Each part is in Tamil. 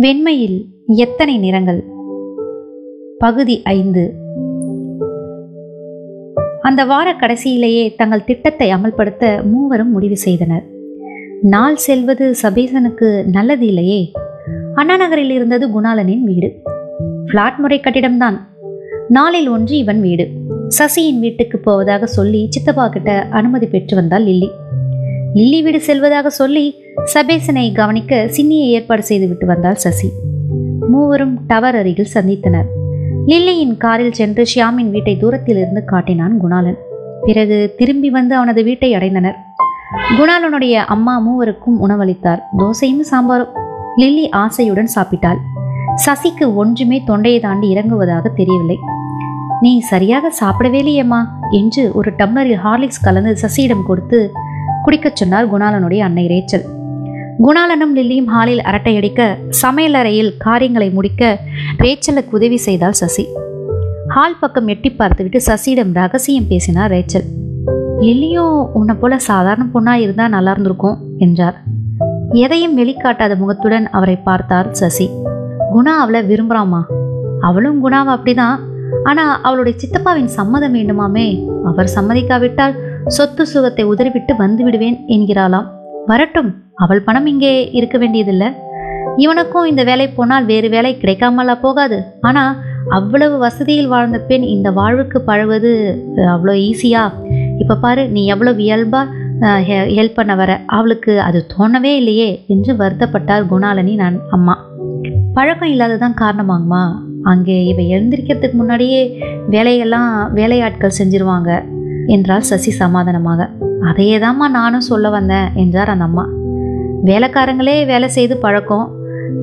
வெண்மையில் எத்தனை நிறங்கள்? பகுதி ஐந்து. அந்த வார கடைசியிலேயே தங்கள் திட்டத்தை அமல்படுத்த மூவரும் முடிவு செய்தனர். நாள் செல்வது சபேசனுக்கு நல்லது இல்லையே அண்ணா நகரில் இருந்தது குணாலனின் வீடு. பிளாட் முறை கட்டிடம்தான். நாளில் ஒன்று இவன் வீடு. சசியின் வீட்டுக்கு போவதாக சொல்லி சித்தப்பா கிட்ட அனுமதி பெற்று வந்தாள் லில்லி. லில்லி வீடு செல்வதாக சொல்லி சபேசனை கவனிக்க சின்னியை ஏற்பாடு செய்துவிட்டு வந்தாள் சசி. மூவரும் டவர் அருகில் சந்தித்தனர். லில்லியின் காரில் சென்று ஷியாமின் வீட்டை தூரத்தில் இருந்து காட்டினான் குணாலன். பிறகு திரும்பி வந்து அவனது வீட்டை அடைந்தனர். குணாலனுடைய அம்மா மூவருக்கும் உணவளித்தார். தோசையும் சாம்பாரும். லில்லி ஆசையுடன் சாப்பிட்டாள். சசிக்கு ஒன்றுமே தொண்டையை தாண்டி இறங்குவதாக தெரியவில்லை. நீ சரியாக சாப்பிடவே இல்லையம்மா என்று ஒரு டம்ளரில் ஹார்லிக்ஸ் கலந்து சசியிடம் கொடுத்து குடிக்கச் சொன்னார் குணாலனுடைய அன்னை ரேச்சல். குணாலனும் லில்லியும் ஹாலில் அரட்டையடிக்க சமையலறையில் காரியங்களை முடிக்க ரேச்சலுக்கு உதவி செய்தாள் சசி. ஹால் பக்கம் எட்டி பார்த்துவிட்டு சசியிடம் ரகசியம் பேசினார் ரேச்சல். லில்லியும் உன்னை போல சாதாரண பொண்ணா இருந்தால் நல்லா இருந்திருக்கும் என்றார். எதையும் வெளிக்காட்டாத முகத்துடன் அவரை பார்த்தார் சசி. குணா அவளை விரும்புகிறாமா அவளும் குணாவை அப்படிதான். ஆனால் அவளுடைய சித்தப்பாவின் சம்மதம் வேண்டுமாமே? அவர் சம்மதிக்காவிட்டால் சொத்து சுகத்தை உதறிவிட்டு வந்து விடுவேன் என்கிறாளாம். வரட்டும் அவள் பணம் இங்கே இருக்க வேண்டியதில்லை. இவனுக்கும் இந்த வேலை போனால் வேறு வேலை கிடைக்காமலா போகாது. ஆனால் அவ்வளவு வசதியில் வாழ்ந்த பெண் இந்த வாழ்வுக்கு பழகுவது அவ்வளோ ஈஸியா? இப்போ பாரு நீ எவ்வளோ இயல்பா ஹெல்ப் பண்ண வர. அவளுக்கு அது தோணவே இல்லையே என்று வருத்தப்பட்டார் குணாலனி நான் அம்மா. பழக்கம் இல்லாததான் காரணமாங்கம்மா அங்கே இவ எழுந்திருக்கிறதுக்கு முன்னாடியே வேலையெல்லாம் வேலையாட்கள் செஞ்சிருவாங்க என்றார் சசி சமாதானமாக. அதையே தாம்மா நானும் சொல்ல வந்தேன் என்றார் அந்த அம்மா. வேலைக்காரங்களே வேலை செய்து பழக்கம்.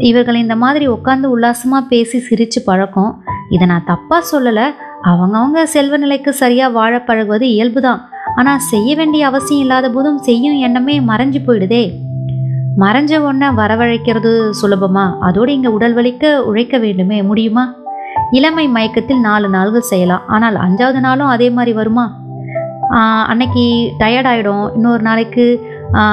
இவர்கள் இந்த மாதிரி உட்காந்து உல்லாசமாக பேசி சிரித்து பழக்கம். இதை நான் தப்பாக சொல்லலை. அவங்கவங்க செல்வ நிலைக்கு சரியாக வாழ பழகுவது இயல்பு தான் ஆனால் செய்ய வேண்டிய அவசியம் இல்லாத போதும் செய்யும் எண்ணமே மறைஞ்சு போயிடுதே. மறைஞ்ச ஒன்றை வரவழைக்கிறது சுலபமா? அதோடு இங்கே உடல் வலிக்க உழைக்க வேண்டுமே முடியுமா? இளமை மயக்கத்தில் நாலு நாள்கள் செய்யலாம். ஆனால் அஞ்சாவது நாளும் அதே மாதிரி வருமா? அன்னைக்கு டயர்ட் ஆகிடும் இன்னொரு நாளைக்கு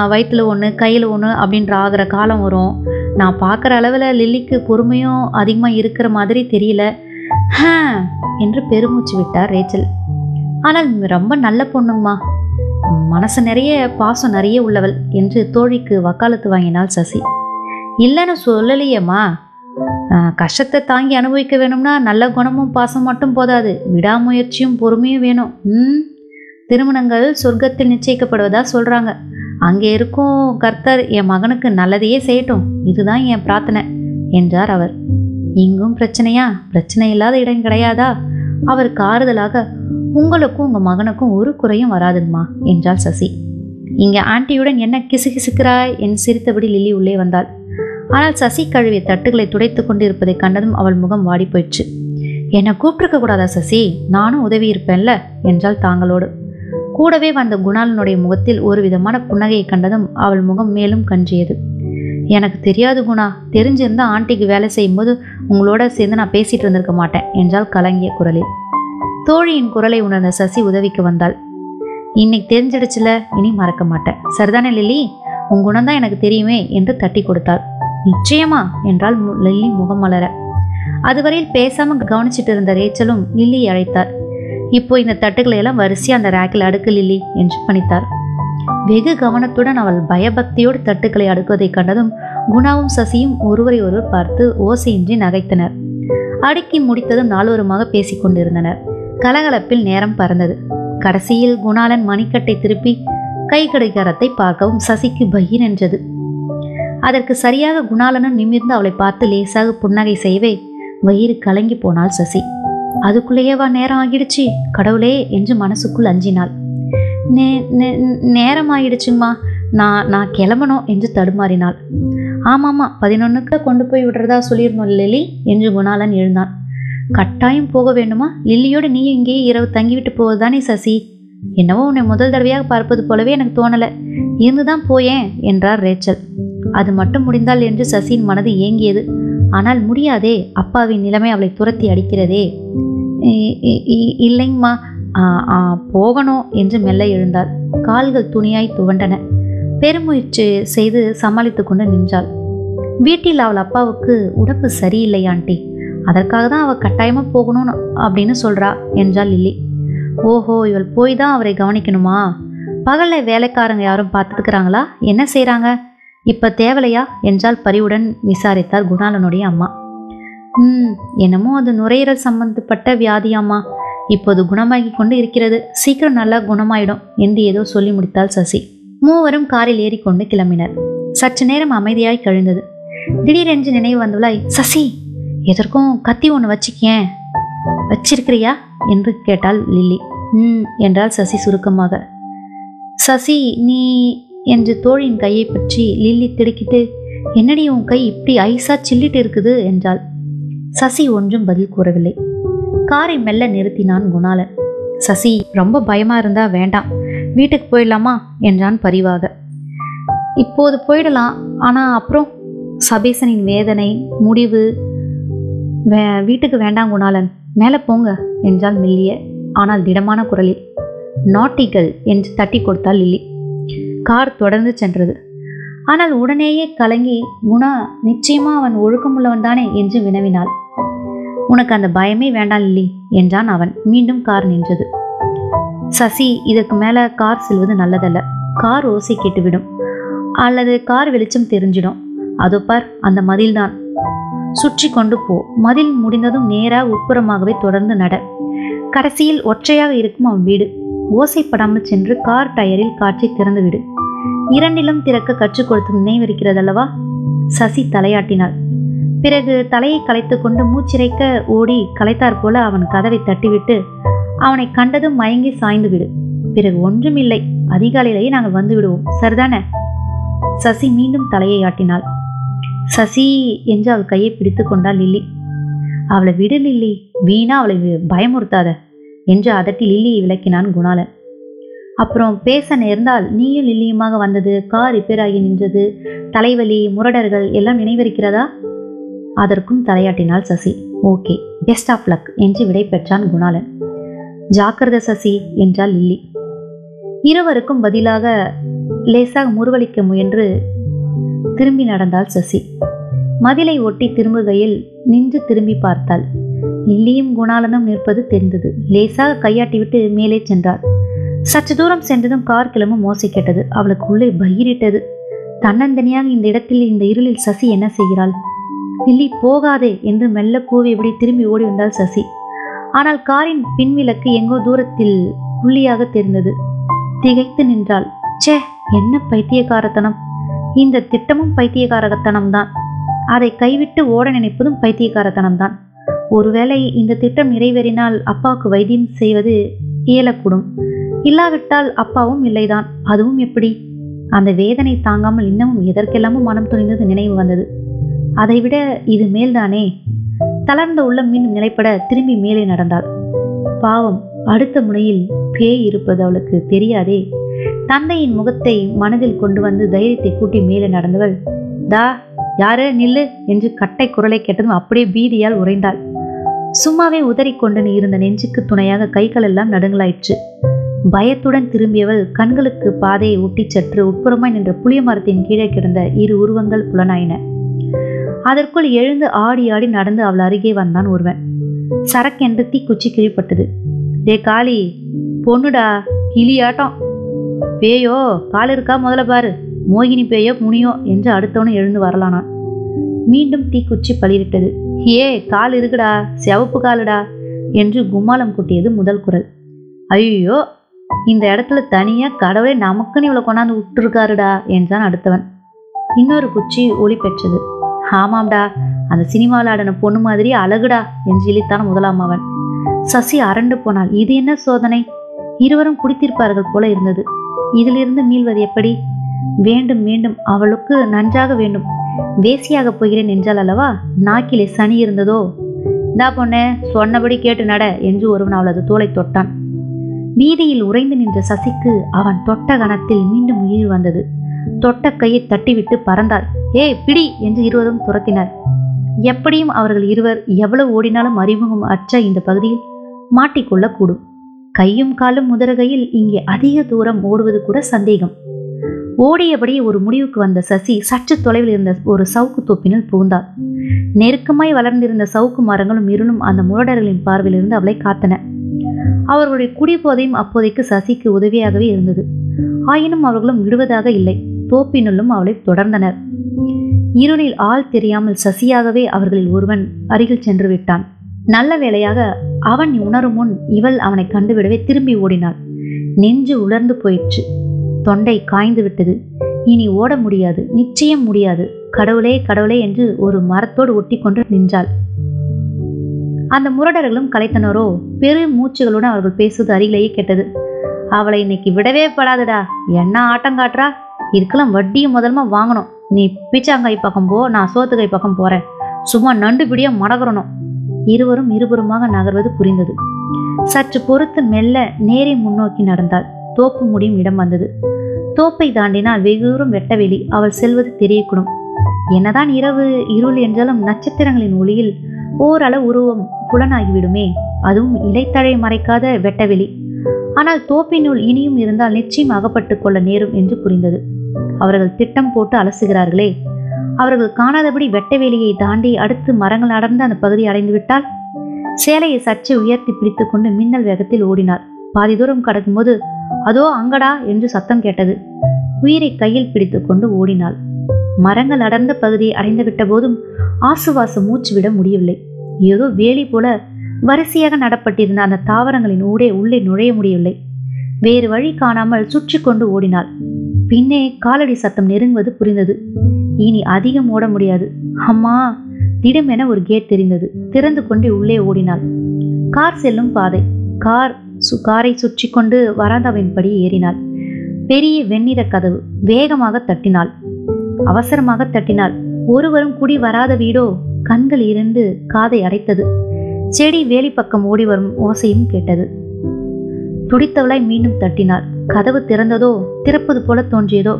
வயிற்றில் ஒன்று கையில் ஒன்று அப்படின்ற ஆகிற காலம் வரும். நான் பார்க்குற அளவில் லில்லிக்கு பொறுமையும் அதிகமாக இருக்கிற மாதிரி தெரியல. ஹே என்று பெருமூச்சு விட்டார் ரேச்சல். ஆனால் ரொம்ப நல்ல பொண்ணுங்கம்மா. மனசு நிறைய பாசம் நிறைய உள்ளவள் என்று தோழிக்கு வக்காலத்து வாங்கினாள் சசி. இல்லைன்னு சொல்லலையேம்மா. கஷ்டத்தை தாங்கி அனுபவிக்க வேணும்னா நல்ல குணமும் பாசம் மட்டும் போதாது. விடாமுயற்சியும் பொறுமையும் வேணும். ம்? திருமணங்கள் சொர்க்கத்தில் நிச்சயிக்கப்படுவதா சொல்கிறாங்க அங்கே இருக்கும் கர்த்தர் என் மகனுக்கு நல்லதையே செய்யட்டும். இதுதான் என் பிரார்த்தனை என்றார் அவர். இங்கும் பிரச்சனையா? பிரச்சனை இல்லாத இடம் கிடையாதா? அவருக்கு ஆறுதலாக உங்களுக்கும் உங்கள் மகனுக்கும் ஒரு குறையும் வராதுங்கம்மா என்றாள் சசி. இங்கே ஆண்டியுடன் என்ன கிசுகிசுக்கிறாய் என் சிரித்தபடி லில்லி உள்ளே வந்தாள். ஆனால் சசி கழுவிய தட்டுகளை துடைத்து கொண்டு இருப்பதை கண்டதும் அவள் முகம் வாடி போயிடுச்சு என்னை கூப்பிட்டுருக்க கூடாதா சசி? நானும் உதவி இருப்பேன்ல என்றாள் தாங்களோடு. கூடவே வந்த குணாலனுடைய முகத்தில் ஒரு விதமான புன்னகையை கண்டதும் அவள் முகம் மேலும் கஞ்சியது எனக்கு தெரியாது குணா. தெரிஞ்சிருந்தா ஆண்டிக்கு வேலை செய்யும்போது உங்களோட சேர்ந்து நான் பேசிட்டு இருந்திருக்க மாட்டேன் என்றால் கலங்கிய குரலில். தோழியின் குரலை உணர்ந்த சசி உதவிக்கு வந்தாள். இன்னைக்கு தெரிஞ்சிடுச்சுல. இனி மறக்க மாட்டேன். சரிதானே லில்லி? உன் குணம்தான் எனக்கு தெரியுமே என்று தட்டி கொடுத்தாள். நிச்சயமா என்றால் லில்லி முகம் மலர. அதுவரையில் பேசாமல் கவனிச்சிட்டு இருந்த ரேச்சலும் லில்லியை அழைத்தார் இப்போ இந்த தட்டுகளை எல்லாம் வரிசையாக அந்த ரேக்கில் அடுக்கு லில்லி என்று பணித்தார். வெகு கவனத்துடன் அவள் பயபக்தியோடு தட்டுக்களை அடுக்குவதைக் கண்டதும் குணாவும் சசியும் ஒருவரை ஒருவர் பார்த்து ஓசையின்றி நகைத்தனர். அடுக்கி முடித்ததும் நால்வருமாக பேசிக் கொண்டிருந்தனர். கலகலப்பில் நேரம் பறந்தது. கடைசியில் குணாலன் மணிக்கட்டை திருப்பி கை கடிகாரத்தை பார்க்கவும் சசிக்கு பகீர் என்றது அதற்கு சரியாக குணாலனும் நிமிர்ந்து அவளை பார்த்து லேசாக புன்னகை செய்வே வயிறு கலங்கி போனாள் சசி. அதுக்குள்ளேயேவா நேரம் ஆகிடுச்சு. கடவுளே என்று மனசுக்குள் அஞ்சினாள். நே நே- நேரம் ஆகிடுச்சுங்கம்மா நான் நான் கிளம்பணும் என்று தடுமாறினாள். ஆமாம்மா பதினொன்றுக்கு கொண்டு போய் விடுறதா சொல்லியிருந்தோம் லில்லி என்று குணாலன் எழுந்தான். கட்டாயம் போக வேண்டுமா? லில்லியோடு நீ இங்கேயே இரவு தங்கிவிட்டு போவதுதானே சசி? என்னவோ உன்னை முதல் தடவையாக பார்ப்பது போலவே எனக்கு தோணலை. இருந்துதான் போயேன் என்றார் ரேச்சல். அது மட்டும் முடிந்தால் என்று சசியின் மனது ஏங்கியது. ஆனால் முடியாதே அப்பாவின் நிலைமை அவளை துரத்தி அடிக்கிறதே. இல்லைங்கம்மா போகணும் என்று மெல்ல எழுந்தாள். கால்கள் துணியாய் துவண்டன. பெருமுயற்சி செய்து சமாளித்து கொண்டு நின்றாள். வீட்டில் அவள் அப்பாவுக்கு உடம்பு சரியில்லை ஆண்டி. அதற்காக தான் அவள் கட்டாயமாக போகணும்னு அப்படின்னு சொல்கிறா என்றாள் லில்லி. ஓஹோ இவள் போய் தான் அவரை கவனிக்கணுமா? பகலில் வேலைக்காரங்க யாரும் பார்த்துக்கிறாங்களா? என்ன செய்கிறாங்க இப்போ தேவலையா? என்றால் பரிவுடன் விசாரித்தார் குணாலனுடைய அம்மா. ம் என்னமோ அது நுரையீரல் சம்பந்தப்பட்ட வியாதியாம்மா. இப்போது குணமாகி கொண்டு இருக்கிறது. சீக்கிரம் நல்லா குணமாயிடும் என்று ஏதோ சொல்லி முடித்தாள் சசி. மூவரும் காரில் ஏறிக்கொண்டு கிளம்பினர். சற்று நேரம் அமைதியாய் கழிந்தது. திடீரென்று நினைவு வந்துள்ளாய் சசி எதற்கும் கத்தி ஒன்று வச்சுக்கேன் வச்சிருக்கிறியா? என்று கேட்டாள் லில்லி. ம் என்றாள் சசி சுருக்கமாக. சசி நீ என்று தோழின் கையை பற்றி லில்லி திடுக்கிட்டு என்னடி உன் கை இப்படி ஐஸா சில்லிட்டு இருக்குது? என்றாள். சசி ஒன்றும் பதில் கூறவில்லை. காரை மெல்ல நிறுத்தினான் குணாலன் சசி ரொம்ப பயமா இருந்தா வேண்டாம். வீட்டுக்கு போயிடலாமா? என்றான் பரிவாக. இப்போது போயிடலாம். ஆனால் அப்புறம் சபேசனின் வேதனை முடிவு வே வீட்டுக்கு வேண்டாம் குணாலன். மேலே போங்க என்றாள் மெல்லிய ஆனால் திடமான குரலில். நாட்டிகள் என்று தட்டி கொடுத்தாள் லில்லி. கார் தொடர்ந்து சென்றது. ஆனால் உடனேயே கலங்கி குணா நிச்சயமா அவன் ஒழுக்கமுள்ளவன் தானே? என்று வினவினாள். உனக்கு அந்த பயமே வேண்டாம் லில்லி என்றான் அவன். மீண்டும் கார் நின்றது. சசி இதற்கு மேலே கார் செல்வது நல்லதல்ல. கார் ஓசை கேட்டுவிடும். அல்லது கார் வெளிச்சம் தெரிஞ்சிடும். அதோ பார் அந்த மதில்தான். சுற்றி கொண்டு போ. மதில் முடிந்ததும் நேராக உட்புறமாகவே தொடர்ந்து நட. கடைசியில் ஒற்றையாக இருக்கும் அவன் வீடு. ஓசைப்படாமல் சென்று கார் டயரில் காற்றை திறந்து விடு இரண்டிலும் திறக்க கற்றுக் கொடுத்து நினைவிருக்கிறதல்லவா? சசி தலையாட்டினாள். பிறகு தலையை கலைத்து கொண்டு மூச்சிறைக்க ஓடி கலைத்தாற் போல அவன் கதவை தட்டிவிட்டு அவனை கண்டதும் மயங்கி சாய்ந்து விடு பிறகு ஒன்றுமில்லை. அதிகாலையிலேயே நாங்கள் வந்து விடுவோம் சரிதானே? சசி மீண்டும் தலையை ஆட்டினாள். சசி என்று அவள் கையை பிடித்து கொண்டாள் லில்லி. அவளை விடு லில்லி. வீணா அவளை பயமுறுத்தாத. என்று அதட்டி லில்லியை விளக்கினான் குணாலன் அப்புறம் பேச நேர்ந்தால் நீயும் லில்லியுமாக வந்தது கார் ரிப்பேர் ஆகி நின்றது தலைவலி முரடர்கள் எல்லாம் நினைவிருக்கிறதா? அதற்கும் தலையாட்டினாள் Sasi. Okay best of luck என்று விடை பெற்றான் குணாலன். ஜாக்கிரத சசி என்றாள் லில்லி. இருவருக்கும் பதிலாக லேசாக முறுவலிக்க முயன்று திரும்பி நடந்தாள் சசி. மதிலை ஒட்டி திரும்புகையில் நின்று திரும்பி பார்த்தாள். லில்லியும் குணாலனும் நிற்பது தெரிந்தது. லேசாக கையாட்டிவிட்டு மேலே சென்றாள். சற்று தூரம் சென்றதும் கார் கிளம்பும் மோசை கேட்டது. அவளுக்கு உள்ளே பயிரிட்டது தன்னந்தனியாக இந்த இடத்தில் இந்த இருளில் சசி என்ன செய்கிறாள்? நில்லி போகாதே என்று மெல்ல கூவியபடி திரும்பி ஓடி வந்தாள் சசி. ஆனால் காரின் பின்விளக்கு எங்கோ தூரத்தில் புள்ளியாக தெரிந்தது. திகைத்து நின்றாள். ச்சே என்ன பைத்தியக்காரத்தனம். இந்த திட்டமும் பைத்தியக்காரத்தனம்தான் அதை கைவிட்டு ஓட நினைப்பதும் பைத்தியக்காரத்தனம்தான். ஒருவேளை இந்த திட்டம் நிறைவேறினால் அப்பாவுக்கு வைத்தியம் செய்வது இயலக்கூடும். இல்லாவிட்டால் அப்பாவும் இல்லைதான். அதுவும் எப்படி? அந்த வேதனை தாங்காமல் இன்னமும் எதற்கெல்லாமும் மனம் துணிந்தது நினைவு வந்தது. அதைவிட இது மேல்தானே? தளர்ந்த உள்ளம் மீண்டும் நிலைப்பட திரும்பி மேலே நடந்தாள். பாவம் அடுத்த முனையில் பேய் இருப்பது அவளுக்கு தெரியாதே. தந்தையின் முகத்தை மனதில் கொண்டு வந்து தைரியத்தை கூட்டி மேலே நடந்தவள் தா யாரு? நில்லு என்று கட்டை குரலை கேட்டதும் அப்படியே பீதியால் உறைந்தாள். சும்மாவே உதறிக்கொண்டு இருந்த நெஞ்சுக்கு துணையாக கைகள் எல்லாம் நடுங்கலாயிற்று. பயத்துடன் திரும்பியவள் கண்களுக்கு பாதையை ஒட்டிச் சற்று உட்புறமாய் நின்ற புளிய மரத்தின் கீழே கிடந்த இரு உருவங்கள் புலனாயின. அதற்குள் எழுந்து ஆடி ஆடி நடந்து அவள் அருகே வந்தான் ஒருவன். சரக்கென்று தீக்குச்சி கிழிப்பட்டது. டே காளி பொண்ணுடா கிளியாட்டம். பேயோ கால் இருக்கா முதல்ல பாரு. மோகினி பேயோ முனியோ என்று அடுத்தவனும் எழுந்து வரலானான். மீண்டும் தீக்குச்சி பளிரிட்டது. ஏ கால் இருக்குடா சிவப்பு காலுடா என்று கும்மாளம் கூட்டியது முதல் குரல். ஐயோ இந்த இடத்துல தனியாக கடவுளே நமக்குன்னு இவ்வளோ கொண்டாந்து விட்டுருக்காருடா என்றான் அடுத்தவன். இன்னொரு குச்சி ஒளி பெற்றது. ஆமாம்டா அந்த சினிமாவில் ஆடின பொண்ணு மாதிரி அழகுடா என்று இழித்தான் முதலாம் அவன். சசி அரண்டு போனாள். இது என்ன சோதனை? இருவரும் குடித்திருப்பார்கள் போல இருந்தது. இதிலிருந்து மீள்வது எப்படி? வேண்டும் மீண்டும் அவளுக்கு நன்றாக வேண்டும். வேசியாக போகிறேன் என்றால் அல்லவா? நாக்கிலே சனி இருந்ததோ? இந்தா பொண்ணே சொன்னபடி கேட்டு நட என்று ஒருவன் அவளது தோலை தொட்டான். வீதியில் உறைந்து நின்ற சசிக்கு அவன் தொட்ட கணத்தில் மீண்டும் உயிர் வந்தது. தொட்ட கையை தட்டிவிட்டு பறந்தாள். ஏ பிடி என்று இருவரும் துரத்தினர். எப்படியும் அவர்கள் இருவர் எவ்வளவு ஓடினாலும் அறிமுகம் அற்ற இந்த பகுதியில் மாட்டிக்கொள்ளக்கூடும். கையும் காலும் முதறகையில் இங்கே அதிக தூரம் ஓடுவது கூட சந்தேகம். ஓடியபடி ஒரு முடிவுக்கு வந்த சசி சற்று தொலைவில் இருந்த ஒரு சவுக்கு தோப்பினுள் புகுந்தாள். நெருக்கமாய் வளர்ந்திருந்த சவுக்கு மரங்களும் இருளும் அந்த முரடர்களின் பார்வையிலிருந்து அவளை காத்தன. அவர்களுடைய குடிபோதையும் அப்போதைக்கு சசிக்கு உதவியாகவே இருந்தது. ஆயினும் அவர்களும் விடுவதாக இல்லை. தோப்பினுள்ளும் அவளை தொடர்ந்தனர். இருளில் ஆள் தெரியாமல் சசியாகவே அவர்களில் ஒருவன் அருகில் சென்று விட்டான். நல்ல வேளையாக அவன் உணரும் முன் இவள் அவனை கண்டுவிடவே திரும்பி ஓடினாள். நெஞ்சு உலர்ந்து போயிற்று. தொண்டை காய்ந்து விட்டது. இனி ஓட முடியாது. நிச்சயம் முடியாது. கடவுளே கடவுளே என்று ஒரு மரத்தோடு ஒட்டி கொண்டு நின்றாள். அந்த முரடர்களும் கலைத்தனரோ பெரு மூச்சுகளுடன் அவர்கள் பேசுவது அருகிலேயே கேட்டது. அவளை இன்னைக்கு விடவே படாதுடா. என்ன ஆட்டம் காட்டுறா? இதுக்கெல்லாம் வட்டியும் முதல்மா வாங்கணும். நீ பிச்சாங்காய் பக்கம் போ நான் சோத்துக்கை பக்கம் போறேன். சும்மா நண்டுபிடியா மடகிறணும். மடகரணும் இருவரும் இருபுறமாக நகர்வது புரிந்தது. சற்று பொறுத்து மெல்ல நேரே முன்னோக்கி நடந்தாள். தோப்பு முடியும் இடம் வந்தது. தோப்பை தாண்டினால் வெகு வெட்டவெளி. அவள் செல்வது தெரியக்கூடும். என்னதான் இரவு இருள் என்றாலும் நட்சத்திரங்களின் ஒளியில் ஓரளவு உருவம் புலனாகிவிடுமே. அதுவும் இலைத்தழை மறைக்காத வெட்டவெளி. ஆனால் தோப்பினுள் இனியும் இருந்தால் நிச்சயம் அகப்பட்டு கொள்ள நேரும் என்று புரிந்தது. அவர்கள் திட்டம் போட்டு அலசுகிறார்களே. அவர்கள் காணாதபடி வெட்டவெளியை தாண்டி அடுத்து மரங்கள் அடர்ந்து அந்த பகுதி அடைந்துவிட்டால்? சேலையை சற்றே உயர்த்தி பிடித்துக்கொண்டு மின்னல் வேகத்தில் ஓடினாள் பாதி தூரம் கடக்கும்போது அதோ அங்கடா என்று சத்தம் கேட்டது. உயிரை கையில் பிடித்துக்கொண்டு ஓடினாள். மரங்கள் அடர்ந்த பகுதியை அடைந்துவிட்ட போதும் ஆசுவாச மூச்சு விட முடியவில்லை. ஏதோ வேலி போல வரிசையாக நடப்பட்டிருந்த அந்த தாவரங்களின் ஊடே உள்ளே நுழைய முடியவில்லை. வேறு வழி காணாமல் சுற்றி கொண்டு ஓடினாள். பின்னே காலடி சத்தம் நெருங்குவது புரிந்தது. இனி அதிகம் ஓட முடியாது. அம்மா! திடமென ஒரு கேட் தெரிந்தது. திறந்து கொண்டு உள்ளே ஓடினாள். கார் செல்லும் பாதை. கார் சு காரை சுற்றி கொண்டு வராந்தாவின் படி ஏறினாள். பெரிய வெண்ணிற கதவு. வேகமாக தட்டினாள். அவசரமாக தட்டினாள். ஒருவரும் குடி வராத வீடோ? கண்கள் இரண்டு காதை அடைத்தது. செடி வேலி பக்கம் ஓடி வரும் ஓசையும் கேட்டது. துடித்தவளாய் மீண்டும் தட்டினாள். கதவு திறந்ததோ திறப்பது போல தோன்றியதோ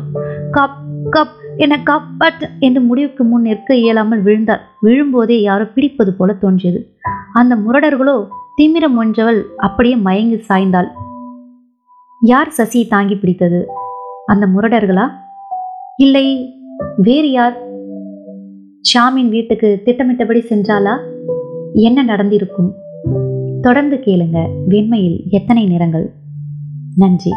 கப் கப் என காப்பாற்று என்று முடிவுக்கு முன் நிற்க இயலாமல் விழுந்தாள். விழும்போதே யாரோ பிடிப்பது போல தோன்றியது. அந்த முரடர்களோ திமிரம் ஒன்றவள் அப்படியே மயங்கி சாய்ந்தாள். யார் சசியை தாங்கி பிடித்தது? அந்த முரடர்களா? இல்லை வேறு யார்? ஷாமின் வீட்டுக்கு திட்டமிட்டபடி சென்றாளா? என்ன நடந்திருக்கும்? தொடர்ந்து கேளுங்க. வெண்மையில் எத்தனை நிறங்கள்? நன்றி.